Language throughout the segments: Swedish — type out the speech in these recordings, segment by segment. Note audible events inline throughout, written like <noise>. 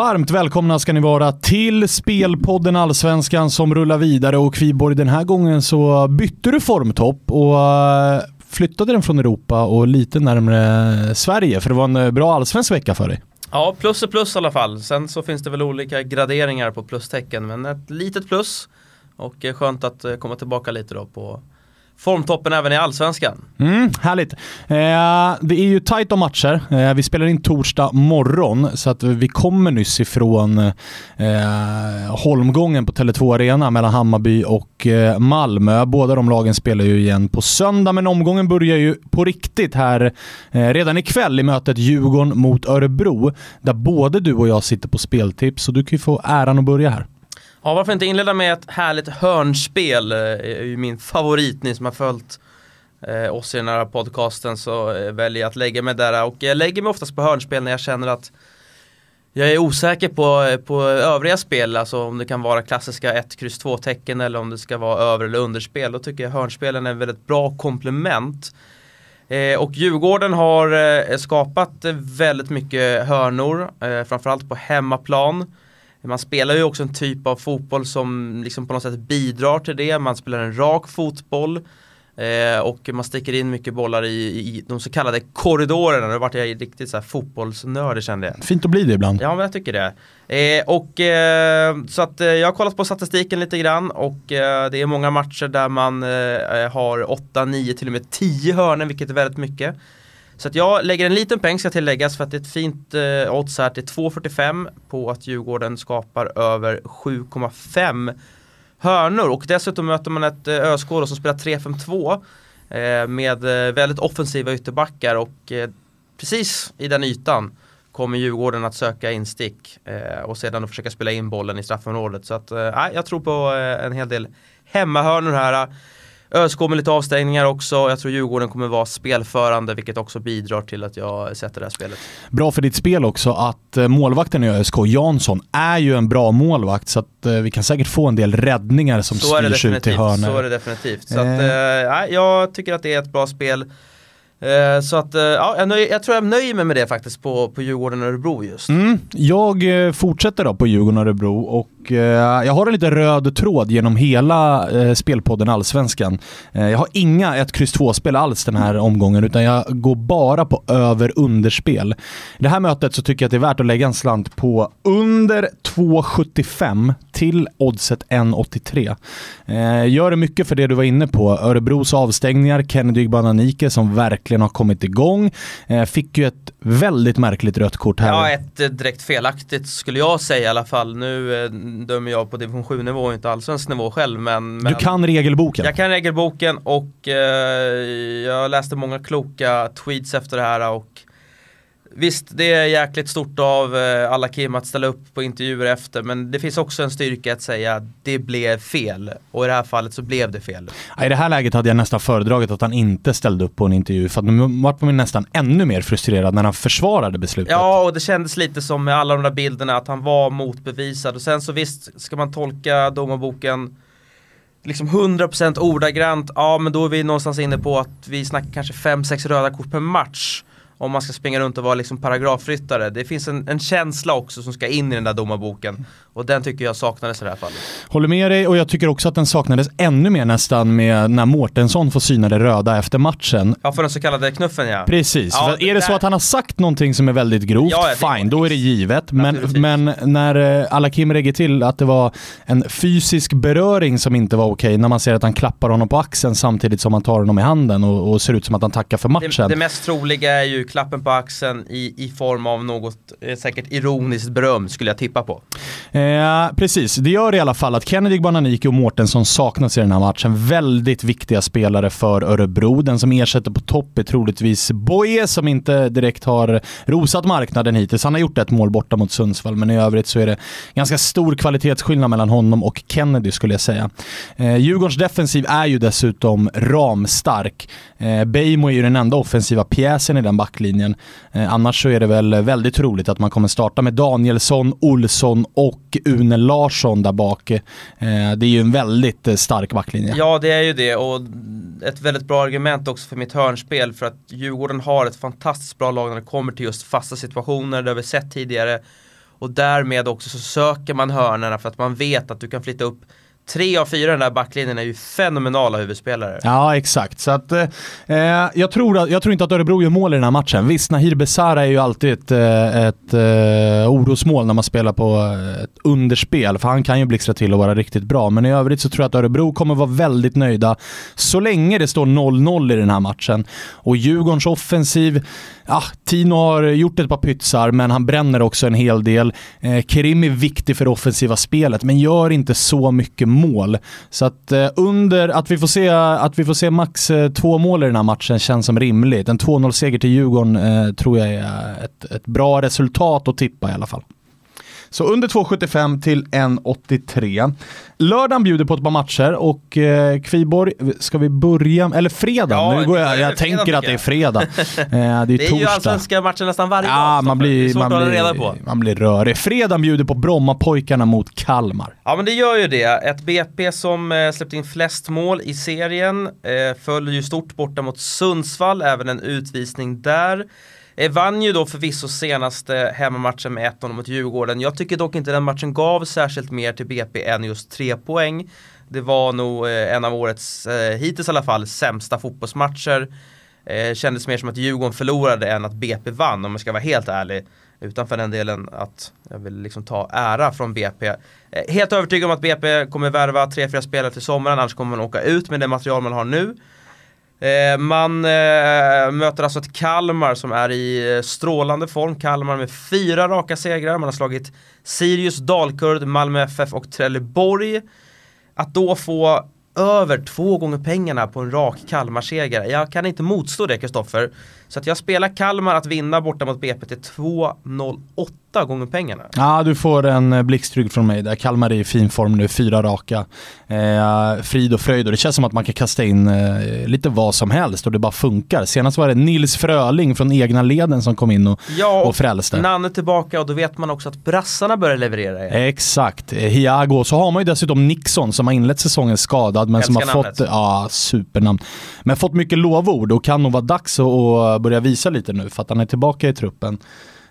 Varmt välkomna ska ni vara till Spelpodden Allsvenskan som rullar vidare och Kviborg den här gången så bytte du formtopp och eh, flyttade den från Europa och lite närmre Sverige för det var en eh, bra allsvensk vecka för dig. Ja, plus är plus i alla fall. Sen så finns det väl olika graderingar på plustecken men ett litet plus och eh, skönt att komma tillbaka lite då på formtoppen även i allsvenskan. Mm, härligt. Eh, det är ju tajt om matcher. Eh, vi spelar in torsdag morgon så att vi kommer nyss ifrån eh, holmgången på Tele2 Arena mellan Hammarby och eh, Malmö. Båda de lagen spelar ju igen på söndag, men omgången börjar ju på riktigt här eh, redan ikväll i mötet Djurgården mot Örebro, där både du och jag sitter på speltips, så du kan ju få äran att börja här. Ja, varför inte inleda med ett härligt hörnspel? Det är ju min favorit, ni som har följt eh, oss i den här podcasten så eh, väljer jag att lägga mig där och jag lägger mig oftast på hörnspel när jag känner att jag är osäker på, eh, på övriga spel, alltså om det kan vara klassiska 1, X, 2 tecken eller om det ska vara över eller underspel. Då tycker jag hörnspelen är ett väldigt bra komplement. Eh, och Djurgården har eh, skapat eh, väldigt mycket hörnor, eh, framförallt på hemmaplan. Man spelar ju också en typ av fotboll som liksom på något sätt bidrar till det. Man spelar en rak fotboll. Eh, och man sticker in mycket bollar i, i de så kallade korridorerna. Nu vart jag riktigt så här fotbollsnördig kände jag. Fint att bli det ibland. Ja, men jag tycker det. Eh, och eh, så att eh, jag har kollat på statistiken lite grann och eh, det är många matcher där man eh, har 8, 9, till och med 10 hörnen vilket är väldigt mycket. Så att jag lägger en liten peng ska tilläggas för att det är ett fint eh, odds här till 2,45 på att Djurgården skapar över 7,5 hörnor och dessutom möter man ett eh, ÖSK som spelar 3-5-2 eh, med eh, väldigt offensiva ytterbackar och eh, precis i den ytan kommer Djurgården att söka instick eh, och sedan försöka spela in bollen i straffområdet. Så att, eh, jag tror på eh, en hel del hemmahörnor här. ÖSK med lite avstängningar också. Jag tror Djurgården kommer vara spelförande vilket också bidrar till att jag sätter det här spelet. Bra för ditt spel också att eh, målvakten i ÖSK, Jansson, är ju en bra målvakt så att eh, vi kan säkget få en del räddningar som så styrs ut i hörnor. Så är det definitivt. Så att, äh, jag tycker att det är ett bra spel. Eh, så att, eh, ja, jag, nöj, jag, tror jag nöjer mig med det faktiskt på, på Djurgården och Örebro just. Mm, jag eh, fortsätter då på Djurgården och Örebro och Eh, jag har en lite röd tråd genom hela eh, spelpodden Allsvenskan. Eh, jag har inga 1, X, 2-spel alls den här omgången utan jag går bara på över-underspel. I det här mötet så tycker jag att det är värt att lägga en slant på under 2,75 till oddset 1,83. gör det mycket för det du var inne på. Örebros avstängningar, Kennedy Bananike som verkligen har kommit igång. Fick ju ett väldigt märkligt rött kort här. Ja, ett direkt felaktigt skulle jag säga i alla fall. Nu dömer jag på division 7 nivå och inte allsvensk nivå själv. Men, men, du kan regelboken? Jag kan regelboken och eh, jag läste många kloka tweets efter det här och Visst, det är jäkligt stort av eh, alla Kim att ställa upp på intervjuer efter men det finns också en styrka att säga att det blev fel och i det här fallet så blev det fel. I det här läget hade jag nästan föredragit att han inte ställde upp på en intervju för att nu var man nästan ännu mer frustrerad när han försvarade beslutet. Ja, och det kändes lite som med alla de där bilderna att han var motbevisad och sen så visst ska man tolka domarboken liksom 100% ordagrant, ja men då är vi någonstans inne på att vi snackar kanske 5-6 röda kort per match om man ska springa runt och vara liksom paragrafryttare. Det finns en, en, känsla också som ska in i den där domarboken. Och den tycker jag saknades i det här fallet. Håller med dig och jag tycker också att den saknades ännu mer nästan med när Mårtensson får syna det röda efter matchen. Ja, för den så kallade knuffen ja. Precis. Ja, är det där... så att han har sagt någonting som är väldigt grovt, ja, ja, fine, då är det givet. Men, men när eh, Alakim lägger till att det var en fysisk beröring som inte var okej, när man ser att han klappar honom på axeln samtidigt som han tar honom i handen och, och ser ut som att han tackar för matchen. Det, det mest troliga är ju klappen på axeln i, i form av något eh, säkert ironiskt beröm skulle jag tippa på. Eh, precis, det gör i alla fall att Kennedy, Bananiki och Mårtensson saknas i den här matchen. Väldigt viktiga spelare för Örebro. Den som ersätter på topp är troligtvis Boye som inte direkt har rosat marknaden hittills. Han har gjort ett mål borta mot Sundsvall, men i övrigt så är det ganska stor kvalitetsskillnad mellan honom och Kennedy skulle jag säga. Eh, Djurgårdens defensiv är ju dessutom ramstark. Eh, Beijmo är ju den enda offensiva pjäsen i den backlinjen. Eh, annars så är det väl väldigt troligt att man kommer starta med Danielsson, Olsson och Une Larsson där bak. Eh, det är ju en väldigt eh, stark backlinje. Ja det är ju det och ett väldigt bra argument också för mitt hörnspel för att Djurgården har ett fantastiskt bra lag när det kommer till just fasta situationer, det har vi sett tidigare. Och därmed också så söker man hörnorna för att man vet att du kan flytta upp tre av fyra i den där backlinjen är ju fenomenala huvudspelare. Ja, exakt. Så att, eh, eh jag, tror jag tror inte att Örebro gör mål i den här matchen. Visst, Nahir Besara är ju alltid ett, eh, ett eh, orosmål när man spelar på ett underspel, för han kan ju blixtra till och vara riktigt bra. Men i övrigt så tror jag att Örebro kommer vara väldigt nöjda så länge det står 0-0 i den här matchen. Och Djurgårdens offensiv, ja, Tino har gjort ett par pytsar, men han bränner också en hel del. Eh, Kerim är viktig för det offensiva spelet, men gör inte så mycket mål. Så att eh, under, att vi får se, att vi får se max eh, två mål i den här matchen känns som rimligt. En 2-0-seger till Djurgården eh, tror jag är ett, ett bra resultat att tippa i alla fall. Så under 2,75 till 1,83. Lördagen bjuder på ett par matcher och eh, Kviborg, ska vi börja, eller fredag? Ja, nu går jag, jag det tänker att det är fredag. <laughs> Eh, det är, Det är ju allsvenska matcher nästan varje Ja, dag. man blir, man, hålla reda på. blir, man blir rörig. Fredagen bjuder på Brommapojkarna mot Kalmar. Ja men det gör ju det. Ett BP som eh, släppt in flest mål i serien. Eh, följer ju stort borta mot Sundsvall, även en utvisning där. Eh, vann ju då förvisso senaste hemmamatchen med 1-0 mot Djurgården. Jag tycker dock inte den matchen gav särskilt mer till BP än just tre poäng. Det var nog eh, en av årets, eh, hittills i alla fall, sämsta fotbollsmatcher. Eh, kändes mer som att Djurgården förlorade än att BP vann om jag ska vara helt ärlig. Utanför den delen att jag vill liksom ta ära från BP. Eh, helt övertygad om att BP kommer värva 3-4 spelare till sommaren, annars kommer man åka ut med det material man har nu. Eh, man eh, möter alltså ett Kalmar som är i eh, strålande form. Kalmar med fyra raka segrar. Man har slagit Sirius, Dalkurd, Malmö FF och Trelleborg. Att då få över två gånger pengarna på en rak Kalmar-seger. Jag kan inte motstå det Kristoffer. Så att jag spelar Kalmar att vinna borta mot BP till 2,08 gånger pengarna. Ja, du får en eh, blixtrygg från mig där. Kalmar är i fin form nu, fyra raka. Eh, frid och fröjd och det känns som att man kan kasta in eh, lite vad som helst och det bara funkar. Senast var det Nils Fröling från egna leden som kom in och, Ja, och frälste. Nanne tillbaka och då vet man också att brassarna börjar leverera igen. Exakt. Eh, Hiago. Så har man ju dessutom Nixon som har inlett säsongen skadad men som har Älskar fått, namnet. ja supernamn. Men fått mycket lovord och kan nog vara dags att börja visa lite nu för att han är tillbaka i truppen.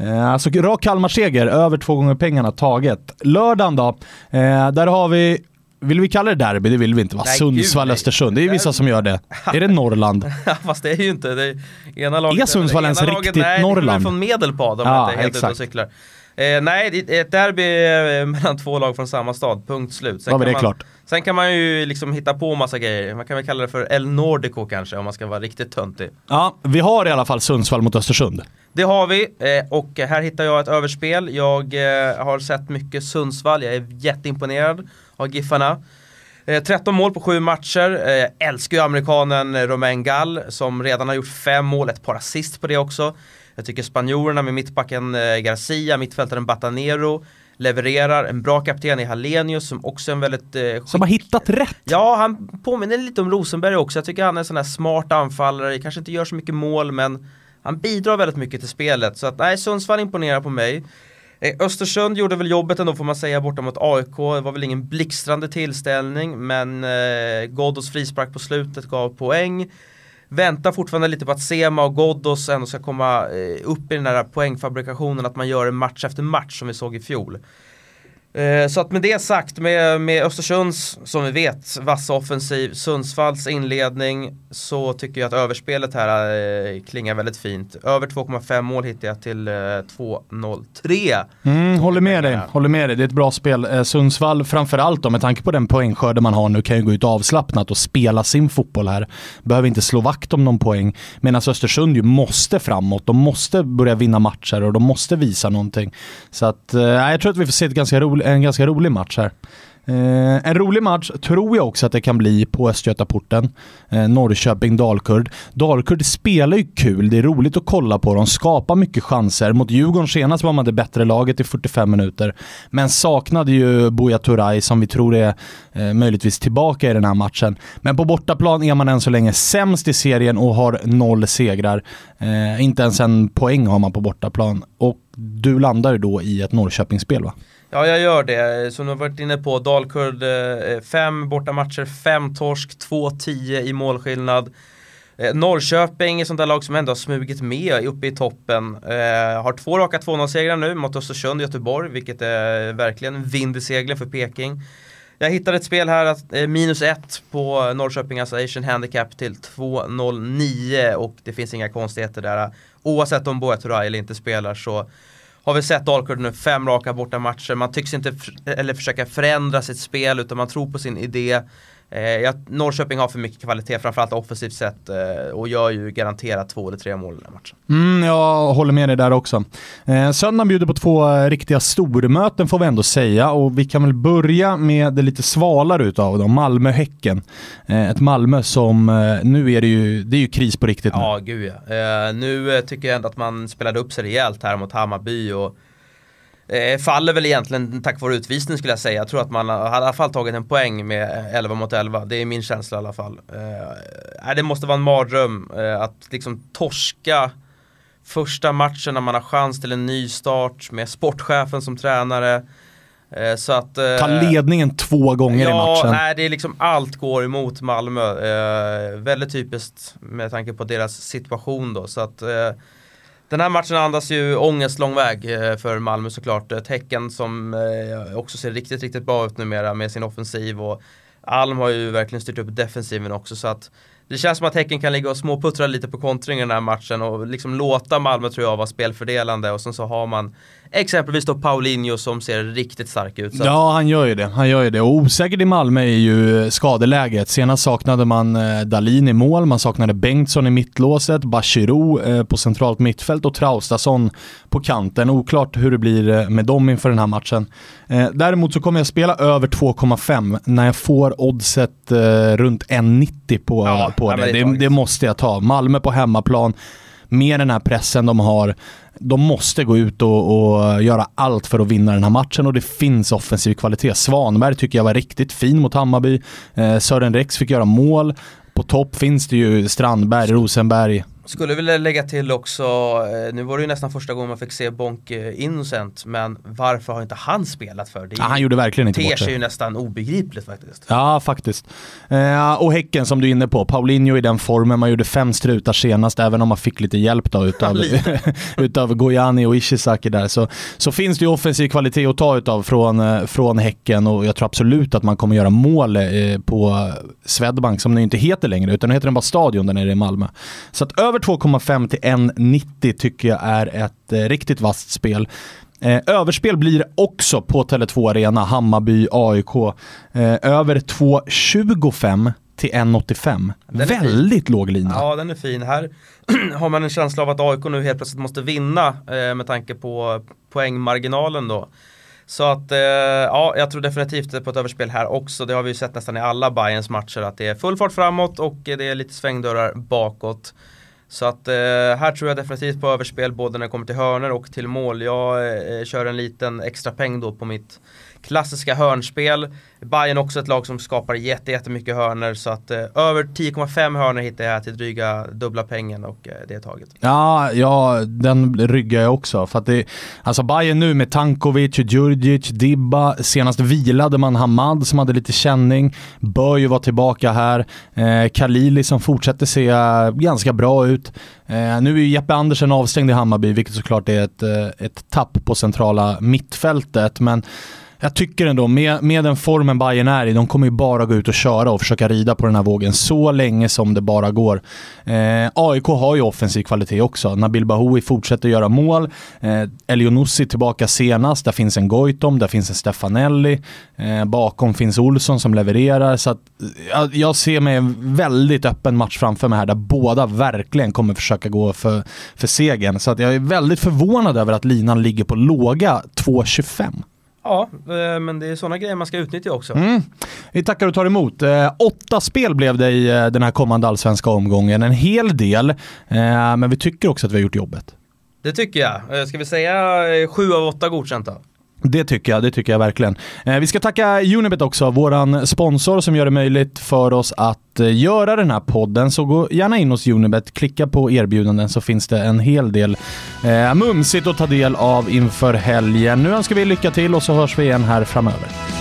Eh, Alltså rak Kalmar-seger, över två gånger pengarna taget. Lördagen då, eh, där har vi vill vi kalla det derby? Det vill vi inte va? Sundsvall-Östersund. Det är vissa som gör det. Är det Norrland? <laughs> Fast det är ju inte. Det är, ena laget, Är Sundsvall ens riktigt nej, Norrland? Nej, från Medelpad om Ja, jag inte är helt ute och exakt. cyklar. Eh, nej, ett derby eh, <laughs> mellan två lag från samma stad, punkt slut. Har vi kan man, sen kan man ju liksom hitta på massa grejer. Man kan väl kalla det för El Nordico kanske om man ska vara riktigt töntig. Ja, vi har i alla fall Sundsvall mot Östersund. Det har vi eh, och här hittar jag ett överspel. Jag eh, har sett mycket Sundsvall, jag är jätteimponerad av Giffarna. Eh, 13 mål på sju matcher. Eh, älskar ju amerikanen eh, Romain Gall som redan har gjort fem mål, ett par assist på det också. Jag tycker spanjorerna med mittbacken eh, Garcia, mittfältaren Batanero levererar. En bra kapten i Hallenius som också är en väldigt eh, Som har hittat rätt. Ja, han påminner lite om Rosenberg också. Jag tycker han är en sån här smart anfallare, kanske inte gör så mycket mål men han bidrar väldigt mycket till spelet. Så att nej, Sundsvall imponerar på mig. Eh, Östersund gjorde väl jobbet ändå får man säga borta mot AIK. Det var väl ingen blixtrande tillställning men eh, Ghoddos frispark på slutet gav poäng. Väntar fortfarande lite på att Sema och Ghoddos ändå ska komma eh, upp i den här poängfabrikationen att man gör en match efter match som vi såg i fjol. Eh, Så att med det sagt, med, med Östersunds, som vi vet, vassa offensiv, Sundsvalls inledning, så tycker jag att överspelet här eh, klingar väldigt fint. Över 2,5 mål hittar jag till eh, 2,03. Mm, håller med dig, håller med dig. Det är ett bra spel. Eh, Sundsvall framförallt då, med tanke på den poängskörden man har nu, kan ju gå ut avslappnat och spela sin fotboll här. Behöver inte slå vakt om någon poäng. Medan Östersund ju måste framåt. De måste börja vinna matcher och de måste visa någonting. Så att, eh, jag tror att vi får se ett ganska rolig, en ganska rolig match här. Eh, en rolig match tror jag också att det kan bli på Östgötaporten. Eh, Norrköping-Dalkurd. Dalkurd spelar ju kul, det är roligt att kolla på. dem. skapar mycket chanser. Mot Djurgården senast var man det bättre laget i 45 minuter. Men saknade ju Buya Turay som vi tror är eh, möjligtvis tillbaka i den här matchen. Men på bortaplan är man än så länge sämst i serien och har noll segrar. Eh, inte ens en poäng har man på bortaplan. Och du landar då i ett Norrköpingsspel va? Ja, jag gör det. Som du har varit inne på, Dalkurd, eh, eh fem bortamatcher, fem torsk, 2-10 i målskillnad. Eh, Norrköping är sånt där lag som ändå har smugit med uppe i toppen. Eh, har två raka 2-0-segrar nu mot Östersund och Göteborg, vilket är verkligen vind i seglen för Peking. Jag hittade ett spel här, eh, minus ett på Norrköping alltså Asian Handicap till 2.09 och det finns inga konstigheter där. Oavsett om Boetura eller inte spelar så har vi sett Dalkurd nu fem raka borta matcher. Man tycks inte eller försöka förändra sitt spel utan man tror på sin idé. Eh, Norrköping har för mycket kvalitet, framförallt offensivt sett eh, och gör ju garanterat två eller tre mål i den här matchen. Mm, jag håller med dig där också. Eh, söndagen bjuder på två eh, riktiga stormöten får vi ändå säga och vi kan väl börja med det lite svalare utav dem, Malmö-Häcken. Eh, ett Malmö som, eh, nu är det ju, det är ju kris på riktigt nu. Ja, gud ja. Eh, nu tycker jag ändå att man spelade upp sig rejält här mot Hammarby och Eh, faller väl egentligen tack vare utvisning skulle jag säga. Jag tror att man har i alla fall tagit en poäng med 11 mot 11. Det är min känsla i alla fall. Eh, det måste vara en mardröm eh, att liksom torska första matchen när man har chans till en ny start med sportchefen som tränare. Eh, så att, eh, Ta ledningen två gånger ja, i matchen. Nej, det är liksom allt går emot Malmö. Eh, väldigt typiskt med tanke på deras situation då. Så att den här matchen andas ju ångest lång väg eh, för Malmö såklart. Ett Häcken som eh, också ser riktigt, riktigt bra ut numera med sin offensiv och Alm har ju verkligen styrt upp defensiven också så att det känns som att Häcken kan ligga och småputtra lite på kontring i den här matchen och liksom låta Malmö tror jag vara spelfördelande och sen så har man exempelvis då Paulinho som ser riktigt stark ut. Ja, han gör ju det. Han gör ju det. Och osäkert i Malmö är ju skadeläget. Senast saknade man eh, Dalin i mål, man saknade Bengtsson i mittlåset, Bachirou eh, på centralt mittfält och Traustason på kanten. Oklart hur det blir eh, med dem inför den här matchen. Däremot så kommer jag spela över 2,5 när jag får oddset runt 1,90 på, ja, på det. Det, det måste jag ta. Malmö på hemmaplan med den här pressen de har de måste gå ut och, och, göra allt för att vinna den här matchen och det finns offensiv kvalitet. Svanberg tycker jag var riktigt fin mot Hammarby. Eh, Sören Rex fick göra mål. På topp finns det ju Strandberg, Rosenberg, skulle vilja lägga till också, eh, nu var det ju nästan första gången man fick se Bonk Innocent, men varför har inte han spelat för? Det ja, han gjorde verkligen inte bort det. sig ju nästan obegripligt faktiskt. Ja, faktiskt. Eh, och Häcken som du är inne på, Paulinho i den formen, man gjorde fem strutar senast, även om man fick lite hjälp då <laughs> utav, <laughs> utav Gojani och Ishizaki där, så, så finns det ju offensiv kvalitet att ta utav från, eh, från Häcken och jag tror absolut att man kommer göra mål eh, på Swedbank, som den inte heter längre, utan nu heter den bara Stadion där nere i Malmö. Så att över 2,5 till 1,90 tycker jag är ett eh, riktigt vasst spel. Eh, överspel blir det också på Tele2 Arena, Hammarby, AIK. Eh, över 2,25 till 1,85. Väldigt fin. låg lina. Ja, den är fin. Här <clears throat> har man en känsla av att AIK nu helt plötsligt måste vinna eh, med tanke på poängmarginalen då. Så att, eh, ja, jag tror definitivt på ett överspel här också. Det har vi ju sett nästan i alla Bayerns matcher att det är full fart framåt och det är lite svängdörrar bakåt. Så att eh, här tror jag definitivt på överspel både när det kommer till hörner och till mål. Jag eh, kör en liten extra peng då på mitt klassiska hörnspel. Bayern också ett lag som skapar jättemycket hörner så att eh, över 10,5 hörner hittar jag till dryga dubbla pengen och eh, det är taget. Ja, ja, den ryggar jag också. För att det, alltså Bayern nu med Tankovic, Djurdjic, Dibba. Senast vilade man Hamad som hade lite känning. Bör ju vara tillbaka här. Eh, Kalili som fortsätter se eh, ganska bra ut. Eh, nu är ju Jeppe Andersen avstängd i Hammarby, vilket såklart är ett, eh, ett tapp på centrala mittfältet. Men jag tycker ändå, med, med den formen Bayern är i, de kommer ju bara gå ut och köra och försöka rida på den här vågen så länge som det bara går. Eh, AIK har ju offensiv kvalitet också. Nabil Bahoui fortsätter göra mål. Eh, Elionussi tillbaka senast. Där finns en Goitom, där finns en Stefanelli. Eh, bakom finns Olsson som levererar. Så att, jag, jag ser mig en väldigt öppen match framför mig här där båda verkligen kommer försöka gå för, för segern. Så att jag är väldigt förvånad över att linan ligger på låga 2.25. Ja, eh, men det är sådana grejer man ska utnyttja också. Mm. Vi tackar och tar emot. Eh, åtta spel blev det i eh, den här kommande allsvenska omgången. En hel del, men vi tycker också att vi har gjort jobbet. Det tycker jag. Ska vi säga sju av åtta godkänt då? Det tycker jag, det tycker jag verkligen. Eh, vi ska tacka Unibet också, våran sponsor som gör det möjligt för oss att eh, göra den här podden. Så gå gärna in hos Unibet, klicka på erbjudanden så finns det en hel del eh, mumsigt att ta del av inför helgen. Nu önskar vi lycka till och så hörs vi igen här framöver.